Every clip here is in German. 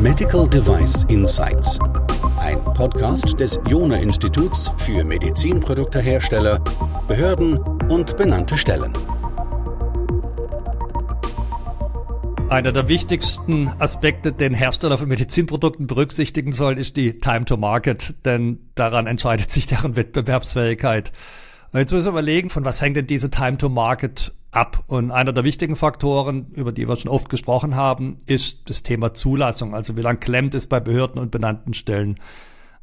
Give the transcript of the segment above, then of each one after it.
Medical Device Insights. Ein Podcast des Jona Instituts für Medizinproduktehersteller, Behörden und benannte Stellen. Einer der wichtigsten Aspekte, den Hersteller von Medizinprodukten berücksichtigen soll, ist die Time to Market, denn daran entscheidet sich deren Wettbewerbsfähigkeit. Und jetzt müssen wir überlegen, von was hängt denn diese Time to Market ab? Und einer der wichtigen Faktoren, über die wir schon oft gesprochen haben, ist das Thema Zulassung. Also wie lang klemmt es bei Behörden und benannten Stellen?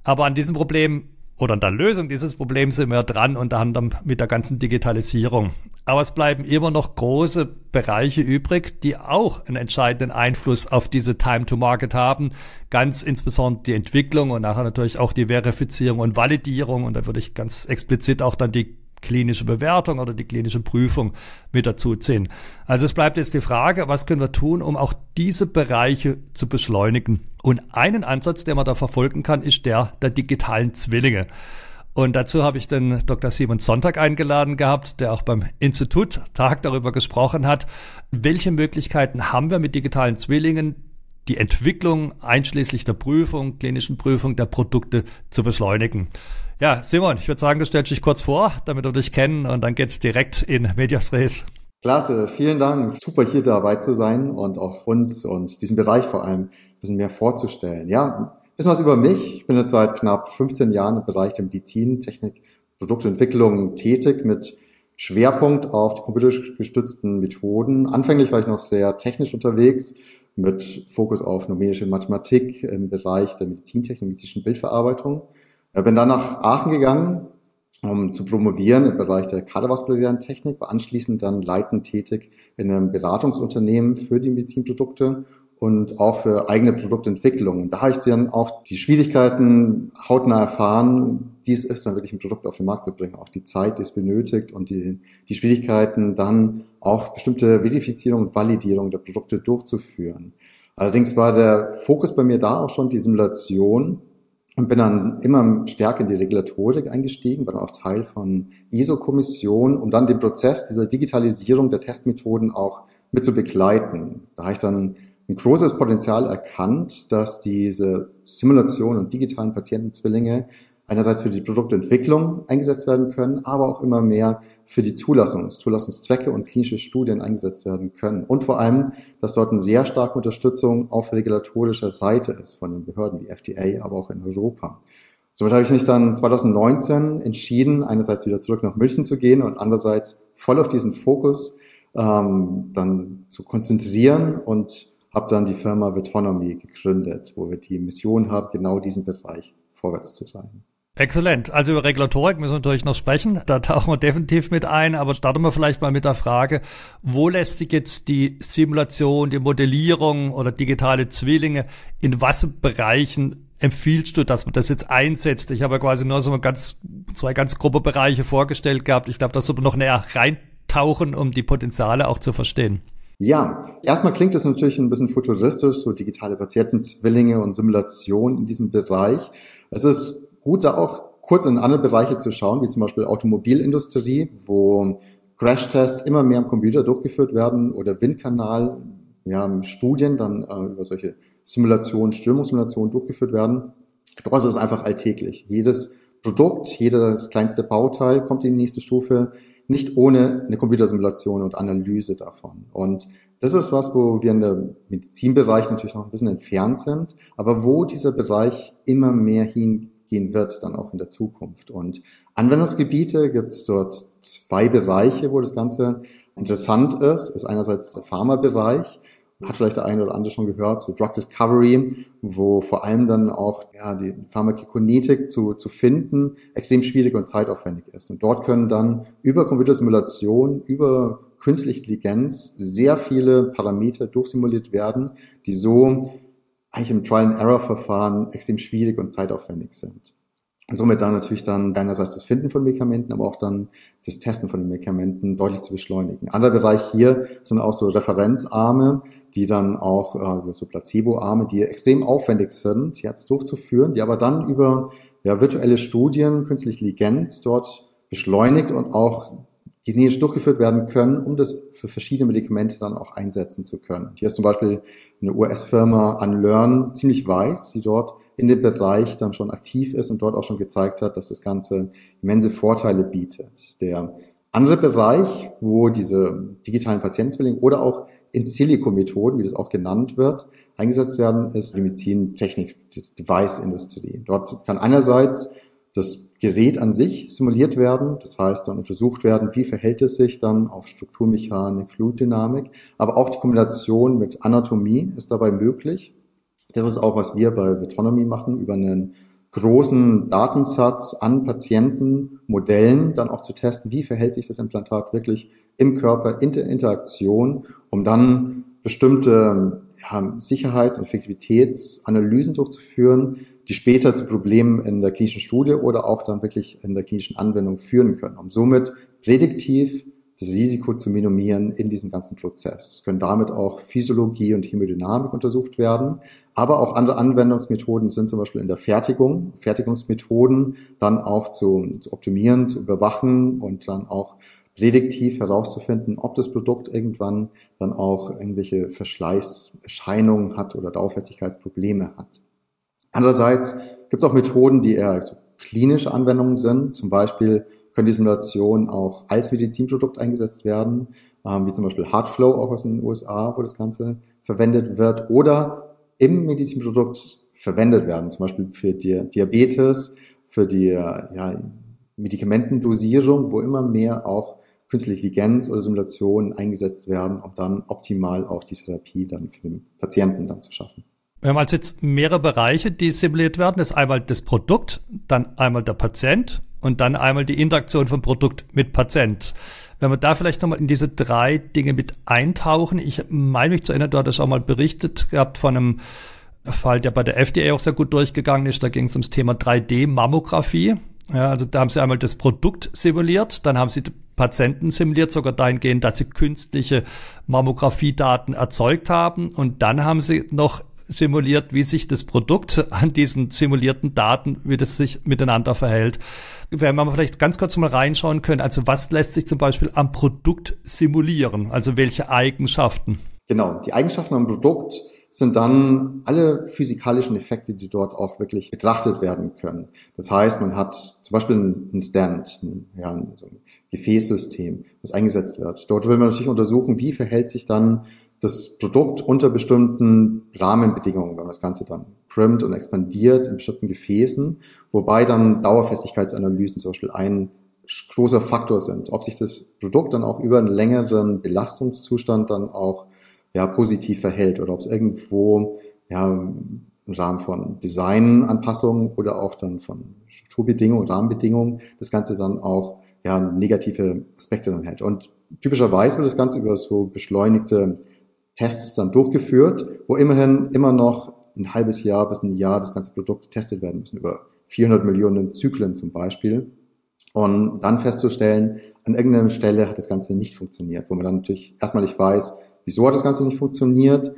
Aber an diesem Problem oder an der Lösung dieses Problems sind wir dran, unter anderem mit der ganzen Digitalisierung. Aber es bleiben immer noch große Bereiche übrig, die auch einen entscheidenden Einfluss auf diese Time to Market haben. Ganz insbesondere die Entwicklung und nachher natürlich auch die Verifizierung und Validierung. Und da würde ich ganz explizit auch dann die klinische Bewertung oder die klinische Prüfung mit dazu ziehen. Also es bleibt jetzt die Frage, was können wir tun, um auch diese Bereiche zu beschleunigen? Und einen Ansatz, den man da verfolgen kann, ist der der digitalen Zwillinge. Und dazu habe ich den Dr. Simon Sonntag eingeladen gehabt, der auch beim Institut Tag darüber gesprochen hat, welche Möglichkeiten haben wir mit digitalen Zwillingen, die Entwicklung einschließlich der Prüfung, klinischen Prüfung der Produkte zu beschleunigen. Ja, Simon, ich würde sagen, du stellst dich kurz vor, damit wir dich kennen und dann geht's direkt in Medias Res. Klasse, vielen Dank. Super hier dabei zu sein und auch uns und diesen Bereich vor allem ein bisschen mehr vorzustellen. Ja, ein bisschen was über mich. Ich bin jetzt seit knapp 15 Jahren im Bereich der Medizin, Technik, Produktentwicklung tätig mit Schwerpunkt auf die computergestützten Methoden. Anfänglich war ich noch sehr technisch unterwegs mit Fokus auf numerische Mathematik im Bereich der Medizintechnik, medizinischen Bildverarbeitung. Ich bin dann nach Aachen gegangen, um zu promovieren im Bereich der kardiovaskulären Technik, war anschließend dann leitend tätig in einem Beratungsunternehmen für die Medizinprodukte und auch für eigene Produktentwicklung. Und da habe ich dann auch die Schwierigkeiten hautnah erfahren, die es ist, dann wirklich ein Produkt auf den Markt zu bringen, auch die Zeit, die es benötigt und die, die Schwierigkeiten, dann auch bestimmte Verifizierung und Validierung der Produkte durchzuführen. Allerdings war der Fokus bei mir da auch schon die Simulation und bin dann immer stärker in die Regulatorik eingestiegen, war dann auch Teil von ISO-Kommission, um dann den Prozess dieser Digitalisierung der Testmethoden auch mit zu begleiten. Da habe ich dann ein großes Potenzial erkannt, dass diese Simulation und digitalen Patientenzwillinge einerseits für die Produktentwicklung eingesetzt werden können, aber auch immer mehr für die Zulassungs-, Zulassungszwecke und klinische Studien eingesetzt werden können. Und vor allem, dass dort eine sehr starke Unterstützung auf regulatorischer Seite ist von den Behörden wie FDA, aber auch in Europa. Somit habe ich mich dann 2019 entschieden, einerseits wieder zurück nach München zu gehen und andererseits voll auf diesen Fokus ähm, dann zu konzentrieren und habe dann die Firma Vitonomy gegründet, wo wir die Mission haben, genau diesen Bereich vorwärts zu treiben. Exzellent. Also über Regulatorik müssen wir natürlich noch sprechen. Da tauchen wir definitiv mit ein. Aber starten wir vielleicht mal mit der Frage, wo lässt sich jetzt die Simulation, die Modellierung oder digitale Zwillinge, in was Bereichen empfiehlst du, dass man das jetzt einsetzt? Ich habe ja quasi nur so ganz, zwei ganz grobe Bereiche vorgestellt gehabt. Ich glaube, da sollte man noch näher reintauchen, um die Potenziale auch zu verstehen. Ja, erstmal klingt es natürlich ein bisschen futuristisch, so digitale Patientenzwillinge und Simulation in diesem Bereich. Es ist gut, da auch kurz in andere Bereiche zu schauen, wie zum Beispiel Automobilindustrie, wo Crashtests immer mehr am Computer durchgeführt werden oder Windkanal, ja, Studien dann äh, über solche Simulationen, Strömungssimulationen durchgeführt werden. Dort ist es einfach alltäglich. Jedes Produkt, jedes kleinste Bauteil kommt in die nächste Stufe, nicht ohne eine Computersimulation und Analyse davon. Und das ist was, wo wir in der Medizinbereich natürlich noch ein bisschen entfernt sind, aber wo dieser Bereich immer mehr hin gehen wird, dann auch in der Zukunft. Und Anwendungsgebiete gibt es dort zwei Bereiche, wo das Ganze interessant ist. Ist einerseits der Pharmabereich, hat vielleicht der eine oder andere schon gehört, so Drug Discovery, wo vor allem dann auch ja, die Pharmakokinetik zu, zu finden extrem schwierig und zeitaufwendig ist. Und dort können dann über Computersimulation, über künstliche Intelligenz sehr viele Parameter durchsimuliert werden, die so eigentlich im Trial-and-Error-Verfahren extrem schwierig und zeitaufwendig sind. Und somit dann natürlich dann einerseits das Finden von Medikamenten, aber auch dann das Testen von den Medikamenten deutlich zu beschleunigen. Anderer Bereich hier sind auch so Referenzarme, die dann auch äh, so Placebo-Arme, die extrem aufwendig sind, jetzt durchzuführen, die aber dann über ja, virtuelle Studien, künstliche Intelligenz dort beschleunigt und auch genetisch durchgeführt werden können, um das für verschiedene Medikamente dann auch einsetzen zu können. Hier ist zum Beispiel eine US-Firma Unlearn ziemlich weit, die dort in dem Bereich dann schon aktiv ist und dort auch schon gezeigt hat, dass das Ganze immense Vorteile bietet. Der andere Bereich, wo diese digitalen Patientenzwillinge oder auch in Silico-Methoden, wie das auch genannt wird, eingesetzt werden, ist die Medizintechnik, die Device-Industrie. Dort kann einerseits das Gerät an sich simuliert werden. Das heißt, dann untersucht werden, wie verhält es sich dann auf Strukturmechanik, Flutdynamik. Aber auch die Kombination mit Anatomie ist dabei möglich. Das ist auch, was wir bei Vetonomy machen, über einen großen Datensatz an Patientenmodellen dann auch zu testen, wie verhält sich das Implantat wirklich im Körper in der Interaktion, um dann bestimmte ja, Sicherheits- und Effektivitätsanalysen durchzuführen, die später zu Problemen in der klinischen Studie oder auch dann wirklich in der klinischen Anwendung führen können, um somit prädiktiv das Risiko zu minimieren in diesem ganzen Prozess. Es können damit auch Physiologie und Hämodynamik untersucht werden, aber auch andere Anwendungsmethoden sind zum Beispiel in der Fertigung, Fertigungsmethoden dann auch zu, zu optimieren, zu überwachen und dann auch prädiktiv herauszufinden, ob das Produkt irgendwann dann auch irgendwelche Verschleißerscheinungen hat oder Dauerfestigkeitsprobleme hat. Andererseits gibt es auch Methoden, die eher so klinische Anwendungen sind. Zum Beispiel können die Simulationen auch als Medizinprodukt eingesetzt werden, ähm, wie zum Beispiel Heartflow auch aus den USA, wo das Ganze verwendet wird, oder im Medizinprodukt verwendet werden, zum Beispiel für die Diabetes, für die ja, Medikamentendosierung, wo immer mehr auch künstliche Intelligenz oder Simulationen eingesetzt werden, um dann optimal auch die Therapie dann für den Patienten dann zu schaffen. Wir haben also jetzt mehrere Bereiche, die simuliert werden. Das ist einmal das Produkt, dann einmal der Patient und dann einmal die Interaktion vom Produkt mit Patient. Wenn wir da vielleicht nochmal in diese drei Dinge mit eintauchen, ich meine mich zu erinnern, du hattest auch mal berichtet gehabt von einem Fall, der bei der FDA auch sehr gut durchgegangen ist. Da ging es ums Thema 3D-Mammographie. Ja, also da haben sie einmal das Produkt simuliert, dann haben sie Patienten simuliert, sogar dahingehend, dass sie künstliche Mammografiedaten erzeugt haben. Und dann haben sie noch simuliert, wie sich das Produkt an diesen simulierten Daten, wie das sich miteinander verhält. Wenn wir mal vielleicht ganz kurz mal reinschauen können, also was lässt sich zum Beispiel am Produkt simulieren? Also welche Eigenschaften? Genau, die Eigenschaften am Produkt sind dann alle physikalischen Effekte, die dort auch wirklich betrachtet werden können. Das heißt, man hat zum Beispiel einen Stand, ja, so ein Gefäßsystem, das eingesetzt wird. Dort will man natürlich untersuchen, wie verhält sich dann das Produkt unter bestimmten Rahmenbedingungen, wenn man das Ganze dann crimpt und expandiert in bestimmten Gefäßen, wobei dann Dauerfestigkeitsanalysen zum Beispiel ein großer Faktor sind, ob sich das Produkt dann auch über einen längeren Belastungszustand dann auch ja, positiv verhält oder ob es irgendwo ja, im Rahmen von Designanpassungen oder auch dann von Strukturbedingungen, Rahmenbedingungen das Ganze dann auch ja, negative Aspekte dann hält. Und typischerweise wird das Ganze über so beschleunigte Tests dann durchgeführt, wo immerhin immer noch ein halbes Jahr bis ein Jahr das ganze Produkt getestet werden müssen, über 400 Millionen Zyklen zum Beispiel. Und dann festzustellen, an irgendeiner Stelle hat das Ganze nicht funktioniert, wo man dann natürlich erstmal nicht weiß, wieso hat das Ganze nicht funktioniert.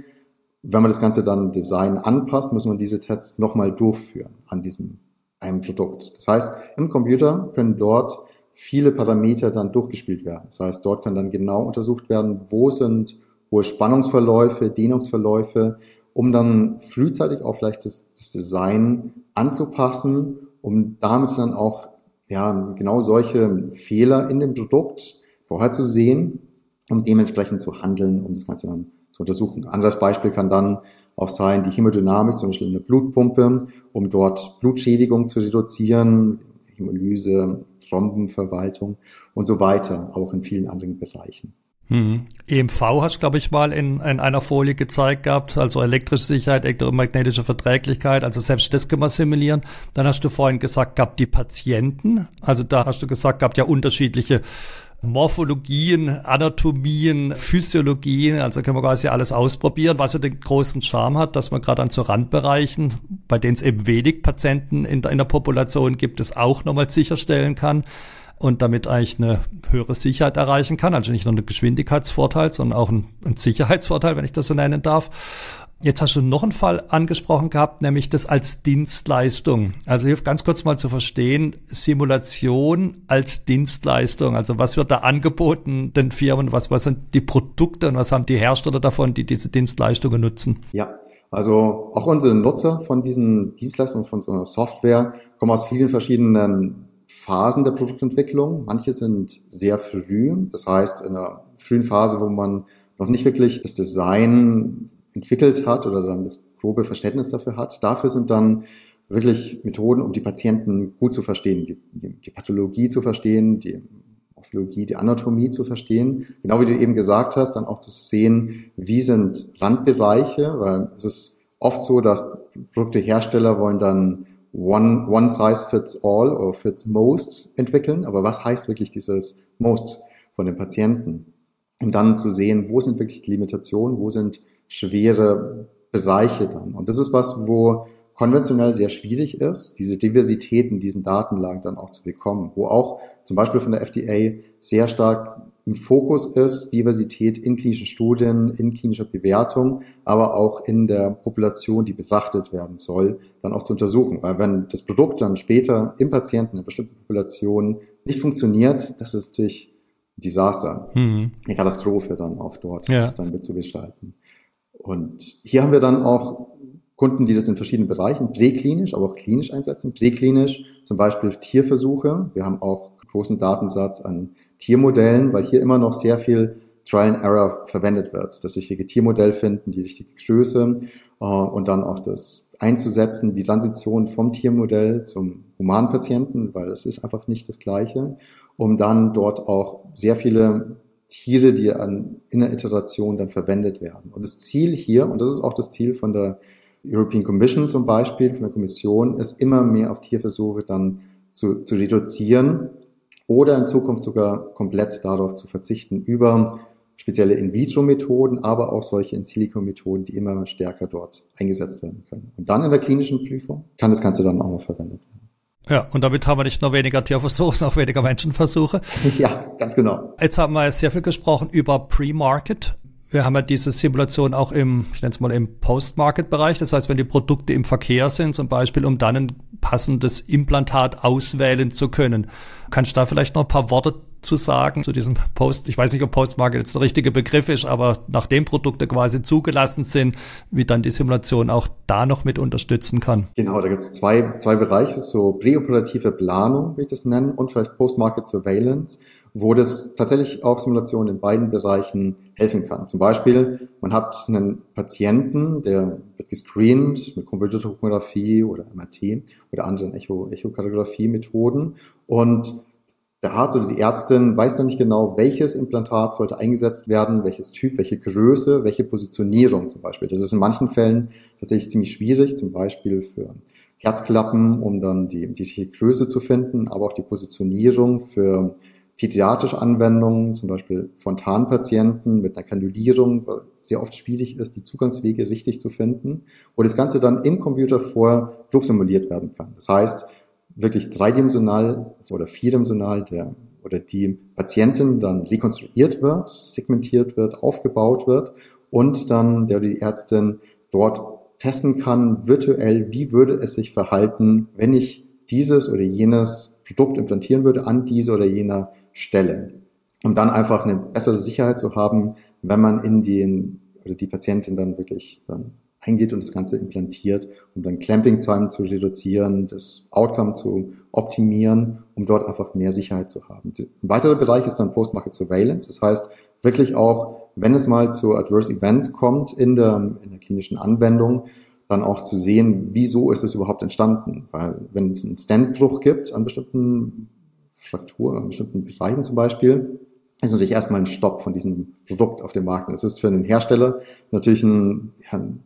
Wenn man das Ganze dann Design anpasst, muss man diese Tests nochmal durchführen an diesem einem Produkt. Das heißt, im Computer können dort viele Parameter dann durchgespielt werden. Das heißt, dort kann dann genau untersucht werden, wo sind hohe Spannungsverläufe, Dehnungsverläufe, um dann frühzeitig auch vielleicht das, das Design anzupassen, um damit dann auch ja, genau solche Fehler in dem Produkt vorher zu sehen, um dementsprechend zu handeln, um das Ganze dann zu untersuchen. Anderes Beispiel kann dann auch sein, die Hämodynamik, zum Beispiel eine Blutpumpe, um dort Blutschädigung zu reduzieren, Hämolyse, Thrombenverwaltung und so weiter, auch in vielen anderen Bereichen. Mhm. EMV hast du, glaube ich, mal in, in einer Folie gezeigt gehabt, also elektrische Sicherheit, elektromagnetische Verträglichkeit, also selbst das können wir simulieren. Dann hast du vorhin gesagt gehabt, die Patienten, also da hast du gesagt gehabt, ja unterschiedliche Morphologien, Anatomien, Physiologien, also können wir quasi alles ausprobieren, was ja den großen Charme hat, dass man gerade an so Randbereichen, bei denen es eben wenig Patienten in, in der Population gibt, es auch nochmal sicherstellen kann und damit eigentlich eine höhere Sicherheit erreichen kann. Also nicht nur einen Geschwindigkeitsvorteil, sondern auch einen, einen Sicherheitsvorteil, wenn ich das so nennen darf. Jetzt hast du noch einen Fall angesprochen gehabt, nämlich das als Dienstleistung. Also hilft ganz kurz mal zu verstehen, Simulation als Dienstleistung. Also was wird da angeboten den Firmen? Was, was sind die Produkte und was haben die Hersteller davon, die diese Dienstleistungen nutzen? Ja, also auch unsere Nutzer von diesen Dienstleistungen, von so einer Software, kommen aus vielen verschiedenen Phasen der Produktentwicklung. Manche sind sehr früh, das heißt in einer frühen Phase, wo man noch nicht wirklich das Design entwickelt hat oder dann das grobe Verständnis dafür hat. Dafür sind dann wirklich Methoden, um die Patienten gut zu verstehen, die, die, Pathologie zu verstehen, die Morphologie, die Anatomie zu verstehen. Genau wie du eben gesagt hast, dann auch zu sehen, wie sind Randbereiche, weil es ist oft so, dass Produktehersteller wollen dann one, one size fits all oder fits most entwickeln. Aber was heißt wirklich dieses most von den Patienten? Um dann zu sehen, wo sind wirklich die Limitationen, wo sind schwere Bereiche dann. Und das ist was, wo konventionell sehr schwierig ist, diese Diversität in diesen Datenlagen dann auch zu bekommen, wo auch zum Beispiel von der FDA sehr stark im Fokus ist, Diversität in klinischen Studien, in klinischer Bewertung, aber auch in der Population, die betrachtet werden soll, dann auch zu untersuchen. Weil wenn das Produkt dann später im Patienten, in einer bestimmten Population nicht funktioniert, das ist natürlich ein Desaster, mhm. eine Katastrophe dann auch dort, ja. das dann mitzugestalten. Und hier haben wir dann auch Kunden, die das in verschiedenen Bereichen, präklinisch, aber auch klinisch einsetzen. Präklinisch zum Beispiel Tierversuche. Wir haben auch großen Datensatz an Tiermodellen, weil hier immer noch sehr viel Trial and Error verwendet wird. Das richtige Tiermodell finden, die richtige Größe äh, und dann auch das einzusetzen, die Transition vom Tiermodell zum humanen Patienten, weil es ist einfach nicht das Gleiche, um dann dort auch sehr viele Tiere, die an, in der Iteration dann verwendet werden. Und das Ziel hier, und das ist auch das Ziel von der European Commission zum Beispiel, von der Kommission, ist immer mehr auf Tierversuche dann zu, zu reduzieren oder in Zukunft sogar komplett darauf zu verzichten über spezielle In-vitro-Methoden, aber auch solche In-silico-Methoden, die immer stärker dort eingesetzt werden können. Und dann in der klinischen Prüfung kann das Ganze dann auch noch verwendet werden. Ja, und damit haben wir nicht nur weniger Tierversuche, sondern auch weniger Menschenversuche. Ja, ganz genau. Jetzt haben wir sehr viel gesprochen über Pre-Market. Wir haben ja diese Simulation auch im, ich nenne es mal im Post-Market-Bereich. Das heißt, wenn die Produkte im Verkehr sind, zum Beispiel, um dann ein passendes Implantat auswählen zu können. Kannst du da vielleicht noch ein paar Worte zu sagen zu diesem Post? Ich weiß nicht, ob Postmarket jetzt der richtige Begriff ist, aber nachdem Produkte quasi zugelassen sind, wie dann die Simulation auch da noch mit unterstützen kann. Genau, da gibt es zwei, zwei Bereiche, so präoperative Planung, wie ich das nennen, und vielleicht Postmarket Surveillance, wo das tatsächlich auch Simulation in beiden Bereichen helfen kann. Zum Beispiel, man hat einen Patienten, der wird gescreent mit Computertomographie oder MRT oder anderen Echo, Echokardiografie-Methoden und der Arzt oder die Ärztin weiß dann nicht genau, welches Implantat sollte eingesetzt werden, welches Typ, welche Größe, welche Positionierung zum Beispiel. Das ist in manchen Fällen tatsächlich ziemlich schwierig, zum Beispiel für Herzklappen, um dann die, die Größe zu finden, aber auch die Positionierung für pädiatrische Anwendungen, zum Beispiel Fontanpatienten mit einer Kanulierung, weil sehr oft schwierig ist, die Zugangswege richtig zu finden, wo das Ganze dann im Computer vorher durchsimuliert werden kann. Das heißt, wirklich dreidimensional oder vierdimensional der oder die Patientin dann rekonstruiert wird, segmentiert wird, aufgebaut wird und dann der oder die Ärztin dort testen kann, virtuell, wie würde es sich verhalten, wenn ich dieses oder jenes Produkt implantieren würde an dieser oder jener Stelle. Um dann einfach eine bessere Sicherheit zu haben, wenn man in den oder die Patientin dann wirklich dann eingeht und das Ganze implantiert, um dann Clamping-Zeiten zu reduzieren, das Outcome zu optimieren, um dort einfach mehr Sicherheit zu haben. Ein weiterer Bereich ist dann Post-Market Surveillance. Das heißt, wirklich auch, wenn es mal zu Adverse Events kommt in der, in der klinischen Anwendung, dann auch zu sehen, wieso ist es überhaupt entstanden. Weil wenn es einen Standbruch gibt an bestimmten Frakturen, an bestimmten Bereichen zum Beispiel, ist natürlich erstmal ein Stopp von diesem Produkt auf dem Markt. Es ist für den Hersteller natürlich ein, ja, ein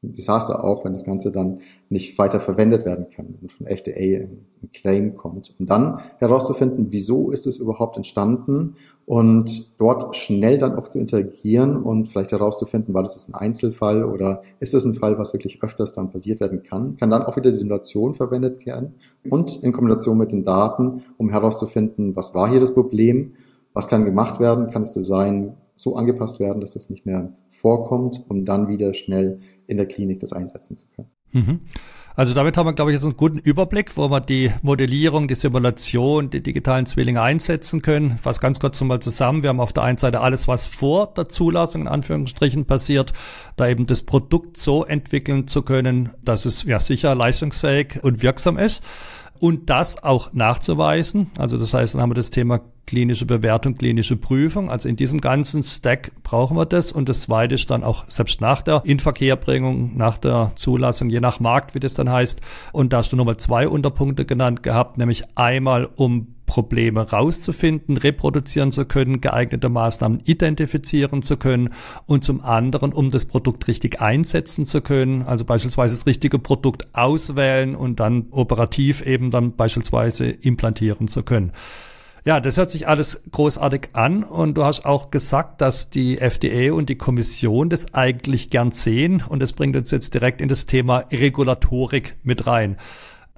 Desaster auch, wenn das Ganze dann nicht weiter verwendet werden kann und von FDA ein Claim kommt. Um dann herauszufinden, wieso ist es überhaupt entstanden und dort schnell dann auch zu interagieren und vielleicht herauszufinden, war das ein Einzelfall oder ist es ein Fall, was wirklich öfters dann passiert werden kann, kann dann auch wieder die Simulation verwendet werden und in Kombination mit den Daten, um herauszufinden, was war hier das Problem, Was kann gemacht werden? Kann das Design so angepasst werden, dass das nicht mehr vorkommt, um dann wieder schnell in der Klinik das einsetzen zu können. Mhm. Also damit haben wir, glaube ich, jetzt einen guten Überblick, wo wir die Modellierung, die Simulation, die digitalen Zwillinge einsetzen können. Fass ganz kurz nochmal zusammen. Wir haben auf der einen Seite alles, was vor der Zulassung in Anführungsstrichen passiert, da eben das Produkt so entwickeln zu können, dass es ja sicher leistungsfähig und wirksam ist und das auch nachzuweisen. Also das heißt, dann haben wir das Thema klinische Bewertung, klinische Prüfung. Also in diesem ganzen Stack brauchen wir das. Und das zweite ist dann auch selbst nach der Inverkehrbringung, nach der Zulassung, je nach Markt, wie das dann heißt. Und da hast du nochmal zwei Unterpunkte genannt gehabt, nämlich einmal um Probleme rauszufinden, reproduzieren zu können, geeignete Maßnahmen identifizieren zu können und zum anderen, um das Produkt richtig einsetzen zu können, also beispielsweise das richtige Produkt auswählen und dann operativ eben dann beispielsweise implantieren zu können. Ja, das hört sich alles großartig an und du hast auch gesagt, dass die FDA und die Kommission das eigentlich gern sehen und das bringt uns jetzt direkt in das Thema Regulatorik mit rein.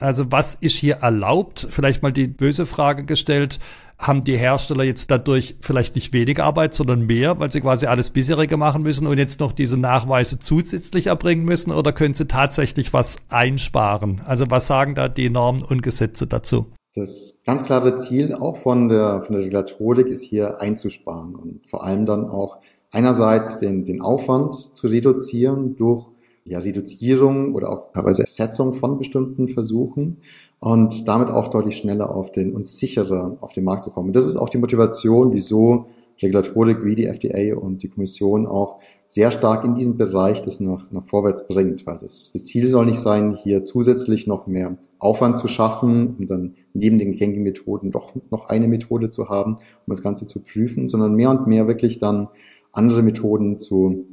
Also was ist hier erlaubt? Vielleicht mal die böse Frage gestellt. Haben die Hersteller jetzt dadurch vielleicht nicht weniger Arbeit, sondern mehr, weil sie quasi alles bisherige machen müssen und jetzt noch diese Nachweise zusätzlich erbringen müssen? Oder können sie tatsächlich was einsparen? Also was sagen da die Normen und Gesetze dazu? Das ganz klare Ziel auch von der, von der Regulatorik ist hier einzusparen und vor allem dann auch einerseits den, den Aufwand zu reduzieren durch ja, Reduzierung oder auch teilweise Ersetzung von bestimmten Versuchen und damit auch deutlich schneller auf den und sicherer auf den Markt zu kommen. Das ist auch die Motivation, wieso Regulatorik wie die FDA und die Kommission auch sehr stark in diesem Bereich das nach, nach vorwärts bringt, weil das, das Ziel soll nicht sein, hier zusätzlich noch mehr Aufwand zu schaffen, um dann neben den gängigen Methoden doch noch eine Methode zu haben, um das Ganze zu prüfen, sondern mehr und mehr wirklich dann andere Methoden zu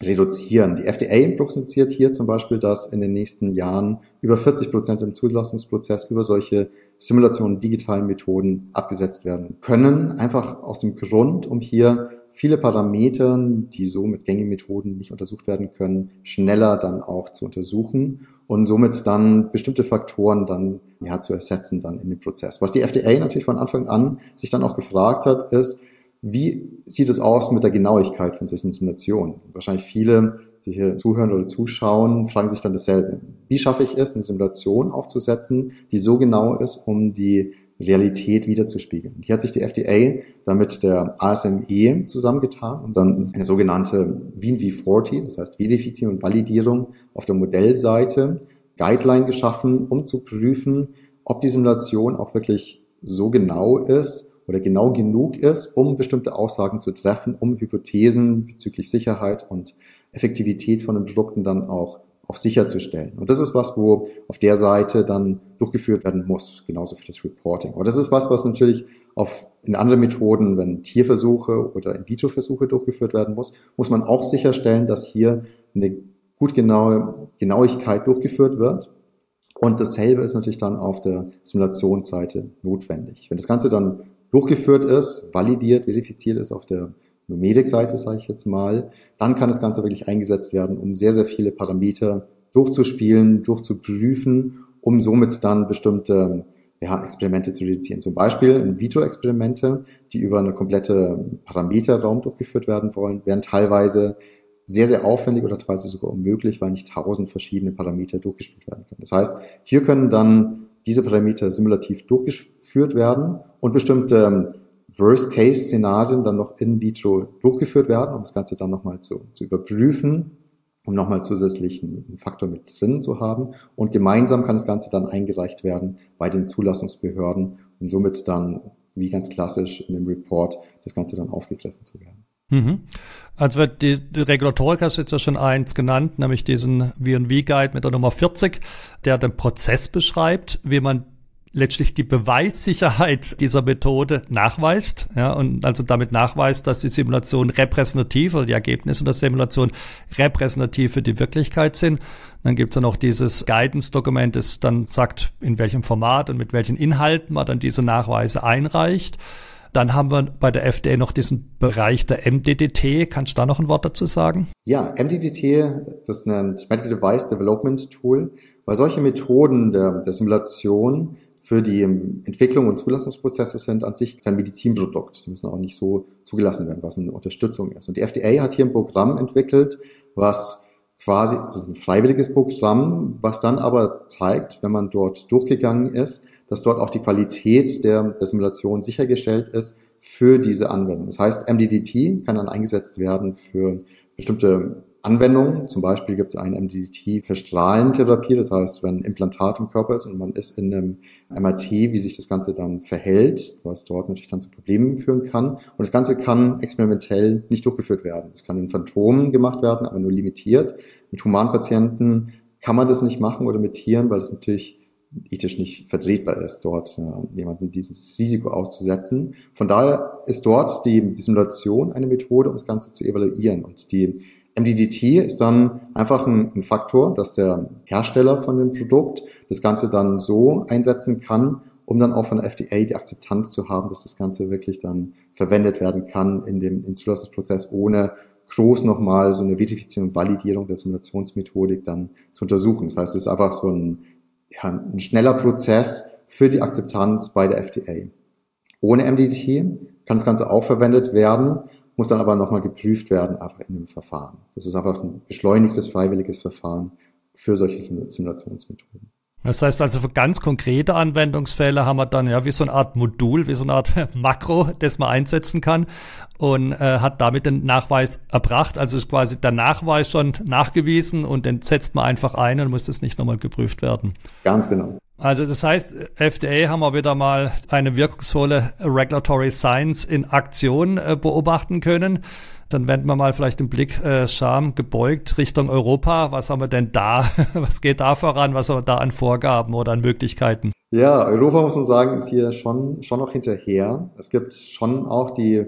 reduzieren. Die FDA prognostiziert hier zum Beispiel, dass in den nächsten Jahren über 40 Prozent im Zulassungsprozess über solche Simulationen, digitalen Methoden abgesetzt werden können. Einfach aus dem Grund, um hier viele Parameter, die so mit gängigen Methoden nicht untersucht werden können, schneller dann auch zu untersuchen und somit dann bestimmte Faktoren dann ja zu ersetzen dann in dem Prozess. Was die FDA natürlich von Anfang an sich dann auch gefragt hat, ist, wie sieht es aus mit der Genauigkeit von solchen Simulationen? Wahrscheinlich viele, die hier zuhören oder zuschauen, fragen sich dann dasselbe. Wie schaffe ich es, eine Simulation aufzusetzen, die so genau ist, um die Realität wiederzuspiegeln? Hier hat sich die FDA damit der ASME zusammengetan und dann eine sogenannte Wien V40, das heißt Verifizierung und Validierung auf der Modellseite, Guideline geschaffen, um zu prüfen, ob die Simulation auch wirklich so genau ist, oder genau genug ist, um bestimmte Aussagen zu treffen, um Hypothesen bezüglich Sicherheit und Effektivität von den Produkten dann auch auch sicherzustellen. Und das ist was, wo auf der Seite dann durchgeführt werden muss, genauso für das Reporting. Aber das ist was, was natürlich auf, in anderen Methoden, wenn Tierversuche oder In-vitro-Versuche durchgeführt werden muss, muss man auch sicherstellen, dass hier eine gut genaue Genauigkeit durchgeführt wird. Und dasselbe ist natürlich dann auf der Simulationsseite notwendig. Wenn das Ganze dann durchgeführt ist, validiert, verifiziert ist auf der Numedic-Seite, sage ich jetzt mal, dann kann das Ganze wirklich eingesetzt werden, um sehr, sehr viele Parameter durchzuspielen, durchzuprüfen, um somit dann bestimmte ja, Experimente zu reduzieren. Zum Beispiel In-vitro-Experimente, die über eine komplette Parameterraum durchgeführt werden wollen, werden teilweise sehr, sehr aufwendig oder teilweise sogar unmöglich, weil nicht tausend verschiedene Parameter durchgespielt werden können. Das heißt, hier können dann diese Parameter simulativ durchgeführt werden und bestimmte ähm, Worst-Case-Szenarien dann noch in vitro durchgeführt werden, um das Ganze dann nochmal zu, zu überprüfen, um nochmal zusätzlich einen Faktor mit drin zu haben. Und gemeinsam kann das Ganze dann eingereicht werden bei den Zulassungsbehörden, um somit dann, wie ganz klassisch in dem Report, das Ganze dann aufgegriffen zu werden. Mhm. Also die, Regulatorik hast du jetzt ja schon eins genannt, nämlich diesen V&V-Guide mit der Nummer 40, der den Prozess beschreibt, wie man letztlich die Beweissicherheit dieser Methode nachweist, ja, und also damit nachweist, dass die Simulation repräsentativ oder die Ergebnisse der Simulation repräsentativ für die Wirklichkeit sind. Dann gibt's dann noch dieses Guidance-Dokument, das dann sagt, in welchem Format und mit welchen Inhalten man dann diese Nachweise einreicht. Dann haben wir bei der FDA noch diesen Bereich der MDDT. Kannst du da noch ein Wort dazu sagen? Ja, MDDT, das nennt Medical Device Development Tool, weil solche Methoden der, der Simulation für die Entwicklung und Zulassungsprozesse sind an sich kein Medizinprodukt. Die müssen auch nicht so zugelassen werden, was eine Unterstützung ist. Und die FDA hat hier ein Programm entwickelt, was quasi, also ein freiwilliges Programm, was dann aber zeigt, wenn man dort durchgegangen ist, dass dort auch die Qualität der, der Simulation sichergestellt ist für diese Anwendung. Das heißt, MDDT kann dann eingesetzt werden für bestimmte Anwendungen. Zum Beispiel gibt es ein MDT für Strahlentherapie. Das heißt, wenn ein Implantat im Körper ist und man ist in einem MRT, wie sich das Ganze dann verhält, was dort natürlich dann zu Problemen führen kann. Und das Ganze kann experimentell nicht durchgeführt werden. Es kann in Phantomen gemacht werden, aber nur limitiert. Mit Humanpatienten kann man das nicht machen oder mit Tieren, weil es natürlich ethisch nicht vertretbar ist, dort äh, jemanden dieses Risiko auszusetzen. Von daher ist dort die, die Simulation eine Methode, um das Ganze zu evaluieren. Und die MDDT ist dann einfach ein, ein, Faktor, dass der Hersteller von dem Produkt das Ganze dann so einsetzen kann, um dann auch von der FDA die Akzeptanz zu haben, dass das Ganze wirklich dann verwendet werden kann in dem Zulassungsprozess, ohne groß nochmal so eine Verifizierung und Validierung der Simulationsmethodik dann zu untersuchen. Das heißt, es ist einfach so ein, ja, ein schneller Prozess für die Akzeptanz bei der FDA. Ohne MDDT kann das Ganze auch verwendet werden, muss dann aber nochmal geprüft werden, einfach in dem Verfahren. Das ist einfach ein beschleunigtes, freiwilliges Verfahren für solche Simulationsmethoden. Das heißt also für ganz konkrete Anwendungsfälle haben wir dann ja wie so eine Art Modul, wie so eine Art Makro, das man einsetzen kann und äh, hat damit den Nachweis erbracht. Also ist quasi der Nachweis schon nachgewiesen und den setzt man einfach ein und muss das nicht nochmal geprüft werden. Ganz genau. Also das heißt, FDA haben wir wieder mal eine wirkungsvolle Regulatory Science in Aktion äh, beobachten können. Dann wenden wir mal vielleicht den Blick äh, Scham gebeugt Richtung Europa. Was haben wir denn da? Was geht da voran? Was haben wir da an Vorgaben oder an Möglichkeiten? Ja, Europa muss man sagen, ist hier schon, schon noch hinterher. Es gibt schon auch die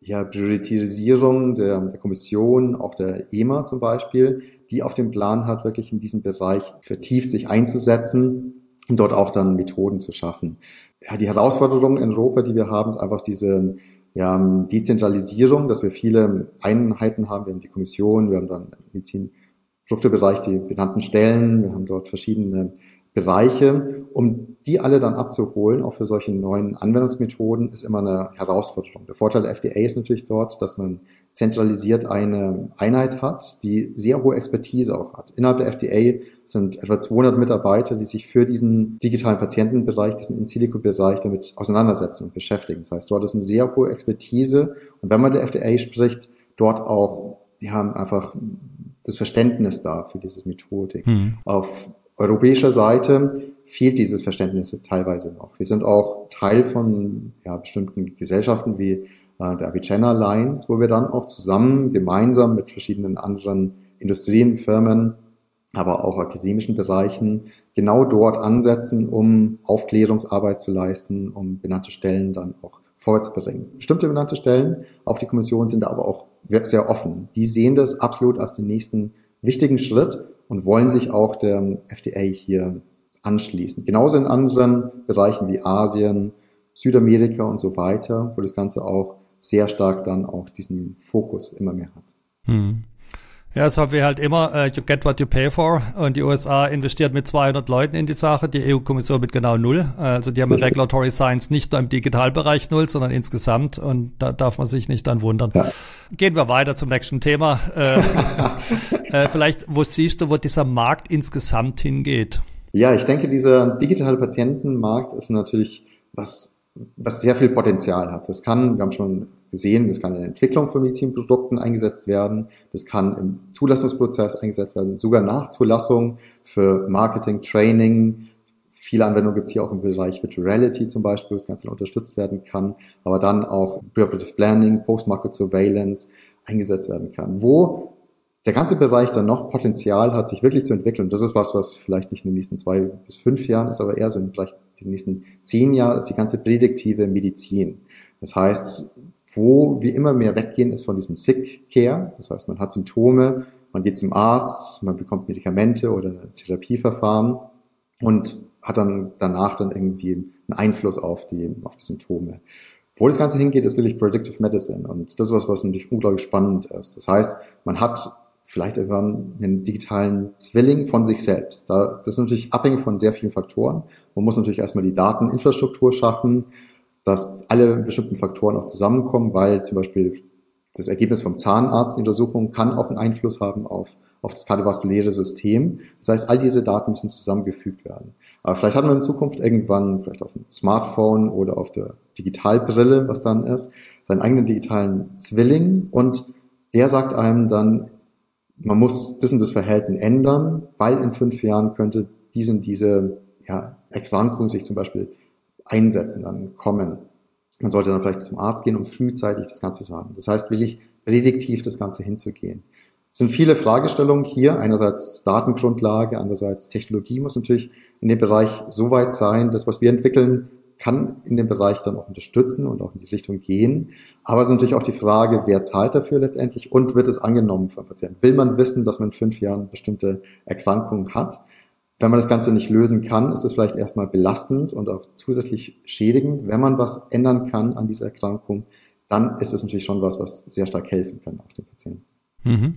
ja, Priorisierung der, der Kommission, auch der EMA zum Beispiel, die auf dem Plan hat, wirklich in diesem Bereich vertieft sich einzusetzen um dort auch dann Methoden zu schaffen. Ja, die Herausforderung in Europa, die wir haben, ist einfach diese ja, Dezentralisierung, dass wir viele Einheiten haben. Wir haben die Kommission, wir haben dann Medizinproduktebereich, die benannten Stellen, wir haben dort verschiedene Bereiche, um die alle dann abzuholen, auch für solche neuen Anwendungsmethoden, ist immer eine Herausforderung. Der Vorteil der FDA ist natürlich dort, dass man zentralisiert eine Einheit hat, die sehr hohe Expertise auch hat. Innerhalb der FDA sind etwa 200 Mitarbeiter, die sich für diesen digitalen Patientenbereich, diesen In-Silico-Bereich damit auseinandersetzen und beschäftigen. Das heißt, dort ist eine sehr hohe Expertise und wenn man der FDA spricht, dort auch, die haben einfach das Verständnis da für diese Methodik. Mhm. Auf europäischer Seite fehlt dieses Verständnis teilweise noch. Wir sind auch Teil von ja, bestimmten Gesellschaften wie äh, der Avicenna Alliance, wo wir dann auch zusammen, gemeinsam mit verschiedenen anderen Industrien, Firmen, aber auch akademischen Bereichen genau dort ansetzen, um Aufklärungsarbeit zu leisten, um benannte Stellen dann auch vorwärts zu bringen. Bestimmte benannte Stellen auf die Kommission sind aber auch sehr offen. Die sehen das absolut als den nächsten wichtigen Schritt und wollen sich auch der FDA hier anschließen. Genauso in anderen Bereichen wie Asien, Südamerika und so weiter, wo das Ganze auch sehr stark dann auch diesen Fokus immer mehr hat. Hm. Ja, haben wir halt immer, uh, you get what you pay for. Und die USA investiert mit 200 Leuten in die Sache, die EU-Kommission mit genau null. Also die haben Richtig. Regulatory Science nicht nur im Digitalbereich null, sondern insgesamt. Und da darf man sich nicht dann wundern. Ja. Gehen wir weiter zum nächsten Thema. Äh, äh, vielleicht, wo siehst du, wo dieser Markt insgesamt hingeht? Ja, ich denke, dieser digitale Patientenmarkt ist natürlich was was sehr viel Potenzial hat. Das kann, wir haben schon gesehen, das kann in der Entwicklung von Medizinprodukten eingesetzt werden, das kann im Zulassungsprozess eingesetzt werden, sogar nach Zulassung für Marketing, Training. Viele Anwendungen gibt es hier auch im Bereich Virtual Reality zum Beispiel, wo das Ganze unterstützt werden kann, aber dann auch Preoperative Planning, Post-Market Surveillance eingesetzt werden kann. Wo der ganze Bereich dann noch Potenzial hat, sich wirklich zu entwickeln. Das ist was, was vielleicht nicht in den nächsten zwei bis fünf Jahren ist, aber eher so in vielleicht den nächsten zehn Jahren ist die ganze prädiktive Medizin. Das heißt, wo wir immer mehr weggehen, ist von diesem Sick Care. Das heißt, man hat Symptome, man geht zum Arzt, man bekommt Medikamente oder ein Therapieverfahren und hat dann danach dann irgendwie einen Einfluss auf die, auf die Symptome. Wo das Ganze hingeht, ist wirklich Predictive Medicine. Und das ist was, was natürlich unglaublich spannend ist. Das heißt, man hat vielleicht irgendwann einen digitalen Zwilling von sich selbst. Da, das ist natürlich abhängig von sehr vielen Faktoren. Man muss natürlich erstmal die Dateninfrastruktur schaffen, dass alle bestimmten Faktoren auch zusammenkommen, weil zum Beispiel das Ergebnis vom Zahnarzt Untersuchung kann auch einen Einfluss haben auf, auf das kardiovaskuläre System. Das heißt, all diese Daten müssen zusammengefügt werden. Aber vielleicht hat man in Zukunft irgendwann, vielleicht auf dem Smartphone oder auf der Digitalbrille, was dann ist, seinen eigenen digitalen Zwilling und der sagt einem dann, man muss das und das Verhalten ändern, weil in fünf Jahren könnte diese und diese ja, Erkrankung sich zum Beispiel einsetzen, dann kommen. Man sollte dann vielleicht zum Arzt gehen, um frühzeitig das Ganze zu haben. Das heißt, will ich prädiktiv das Ganze hinzugehen. Es sind viele Fragestellungen hier. Einerseits Datengrundlage, andererseits Technologie muss natürlich in dem Bereich so weit sein, dass was wir entwickeln, kann in dem Bereich dann auch unterstützen und auch in die Richtung gehen. Aber es ist natürlich auch die Frage, wer zahlt dafür letztendlich und wird es angenommen vom Patienten? Will man wissen, dass man in fünf Jahren bestimmte Erkrankungen hat? Wenn man das Ganze nicht lösen kann, ist es vielleicht erstmal belastend und auch zusätzlich schädigend. Wenn man was ändern kann an dieser Erkrankung, dann ist es natürlich schon was, was sehr stark helfen kann auf den Patienten. Mhm.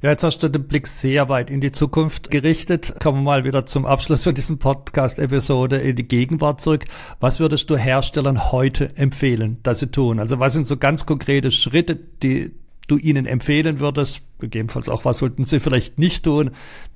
Ja, jetzt hast du den Blick sehr weit in die Zukunft gerichtet. Kommen wir mal wieder zum Abschluss von diesem Podcast-Episode in die Gegenwart zurück. Was würdest du Herstellern heute empfehlen, dass sie tun? Also was sind so ganz konkrete Schritte, die du ihnen empfehlen würdest? Gegebenenfalls auch, was sollten sie vielleicht nicht tun,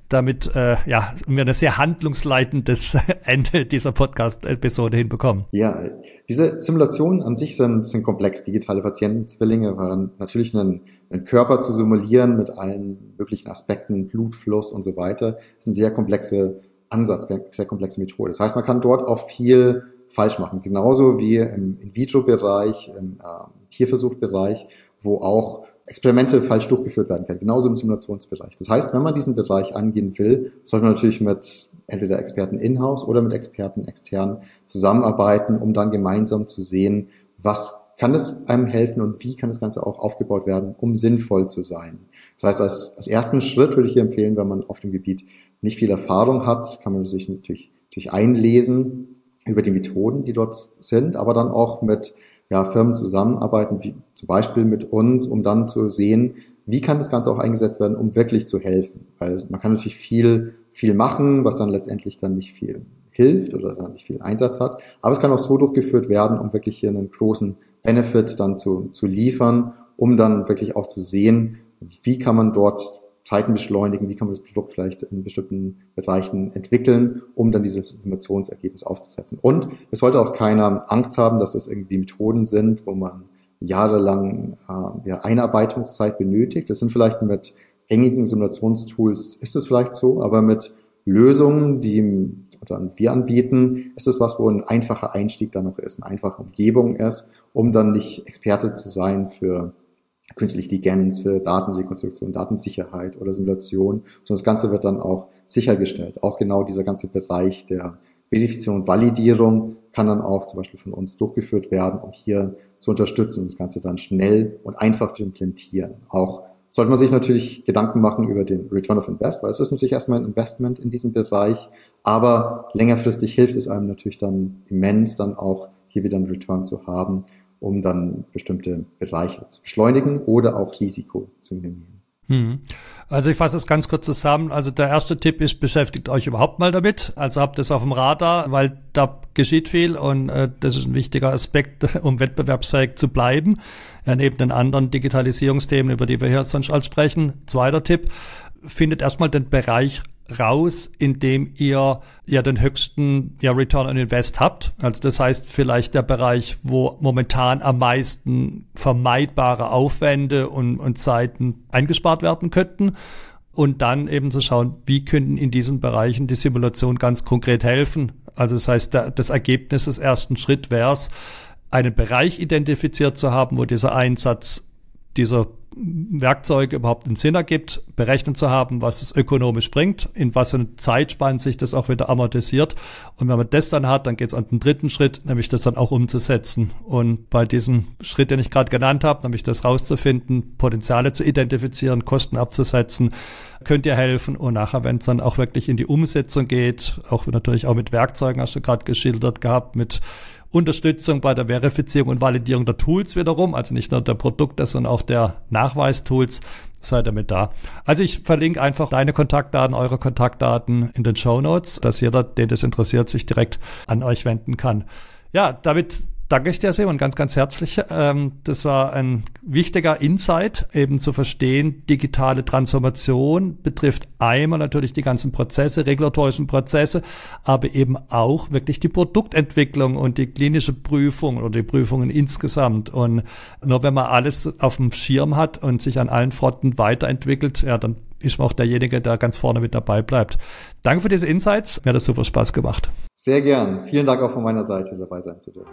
damit äh, ja, wir ein sehr handlungsleitendes Ende dieser Podcast-Episode hinbekommen. Ja, diese Simulationen an sich sind, sind komplex. Digitale Patientenzwillinge waren natürlich einen, einen Körper zu simulieren mit allen möglichen Aspekten, Blutfluss und so weiter. Das ist ein sehr komplexe Ansatz, sehr komplexe Methode. Das heißt, man kann dort auch viel falsch machen. Genauso wie im In-vitro-Bereich, im äh, Tierversuchbereich, wo auch Experimente falsch durchgeführt werden können, genauso im Simulationsbereich. Das heißt, wenn man diesen Bereich angehen will, sollte man natürlich mit entweder Experten in-house oder mit Experten extern zusammenarbeiten, um dann gemeinsam zu sehen, was kann es einem helfen und wie kann das Ganze auch aufgebaut werden, um sinnvoll zu sein. Das heißt, als, als ersten Schritt würde ich hier empfehlen, wenn man auf dem Gebiet nicht viel Erfahrung hat, kann man sich natürlich, natürlich einlesen über die Methoden, die dort sind, aber dann auch mit ja, Firmen zusammenarbeiten, wie zum Beispiel mit uns, um dann zu sehen, wie kann das Ganze auch eingesetzt werden, um wirklich zu helfen. Weil man kann natürlich viel, viel machen, was dann letztendlich dann nicht viel hilft oder dann nicht viel Einsatz hat. Aber es kann auch so durchgeführt werden, um wirklich hier einen großen Benefit dann zu, zu liefern, um dann wirklich auch zu sehen, wie kann man dort Zeiten beschleunigen, wie kann man das Produkt vielleicht in bestimmten Bereichen entwickeln, um dann dieses Informationsergebnis aufzusetzen. Und es sollte auch keiner Angst haben, dass das irgendwie Methoden sind, wo man jahrelang äh, ja, Einarbeitungszeit benötigt. Das sind vielleicht mit gängigen Simulationstools ist es vielleicht so, aber mit Lösungen, die dann wir anbieten, ist es was, wo ein einfacher Einstieg dann noch ist, eine einfache Umgebung ist, um dann nicht Experte zu sein für künstliche Intelligenz, für Datenrekonstruktion, Datensicherheit oder Simulation, sondern das Ganze wird dann auch sichergestellt. Auch genau dieser ganze Bereich der Verifizierung und Validierung kann dann auch zum Beispiel von uns durchgeführt werden, um hier zu unterstützen und das Ganze dann schnell und einfach zu implementieren. Auch sollte man sich natürlich Gedanken machen über den Return of Invest, weil es ist natürlich erstmal ein Investment in diesem Bereich, aber längerfristig hilft es einem natürlich dann immens, dann auch hier wieder einen Return zu haben um dann bestimmte Bereiche zu beschleunigen oder auch Risiko zu minimieren. Hm. Also ich fasse es ganz kurz zusammen. Also der erste Tipp ist, beschäftigt euch überhaupt mal damit. Also habt es auf dem Radar, weil da geschieht viel und äh, das ist ein wichtiger Aspekt, um wettbewerbsfähig zu bleiben. Ja, neben den anderen Digitalisierungsthemen, über die wir hier sonst als sprechen. Zweiter Tipp, findet erstmal den Bereich raus, indem ihr ja den höchsten ja, Return on Invest habt. Also das heißt vielleicht der Bereich, wo momentan am meisten vermeidbare Aufwände und, und Zeiten eingespart werden könnten. Und dann eben zu schauen, wie könnten in diesen Bereichen die Simulation ganz konkret helfen. Also das heißt, der, das Ergebnis des ersten Schritt wäre es, einen Bereich identifiziert zu haben, wo dieser Einsatz dieser Werkzeuge überhaupt einen Sinn ergibt, berechnet zu haben, was es ökonomisch bringt, in was für eine Zeitspanne sich das auch wieder amortisiert. Und wenn man das dann hat, dann geht es an den dritten Schritt, nämlich das dann auch umzusetzen. Und bei diesem Schritt, den ich gerade genannt habe, nämlich das rauszufinden, Potenziale zu identifizieren, Kosten abzusetzen, könnt ihr helfen. Und nachher, wenn es dann auch wirklich in die Umsetzung geht, auch natürlich auch mit Werkzeugen, hast du gerade geschildert gehabt, mit Unterstützung bei der Verifizierung und Validierung der Tools wiederum, also nicht nur der Produkte, sondern auch der Nachweistools, seid ihr mit da. Also ich verlinke einfach deine Kontaktdaten, eure Kontaktdaten in den Show Notes, dass jeder, den das interessiert, sich direkt an euch wenden kann. Ja, damit danke ich dir, Simon, ganz, ganz herzlich. Ähm, das war ein wichtiger Insight, eben zu verstehen, digitale Transformation betrifft einmal natürlich die ganzen Prozesse, regulatorischen Prozesse, aber eben auch wirklich die Produktentwicklung und die klinische Prüfung oder die Prüfungen insgesamt. Und nur wenn man alles auf dem Schirm hat und sich an allen Fronten weiterentwickelt, ja, dann ist man auch derjenige, der ganz vorne mit dabei bleibt. Danke für diese Insights. Mir hat das super Spaß gemacht. Sehr gern. Vielen Dank auch von meiner Seite dabei sein zu dürfen.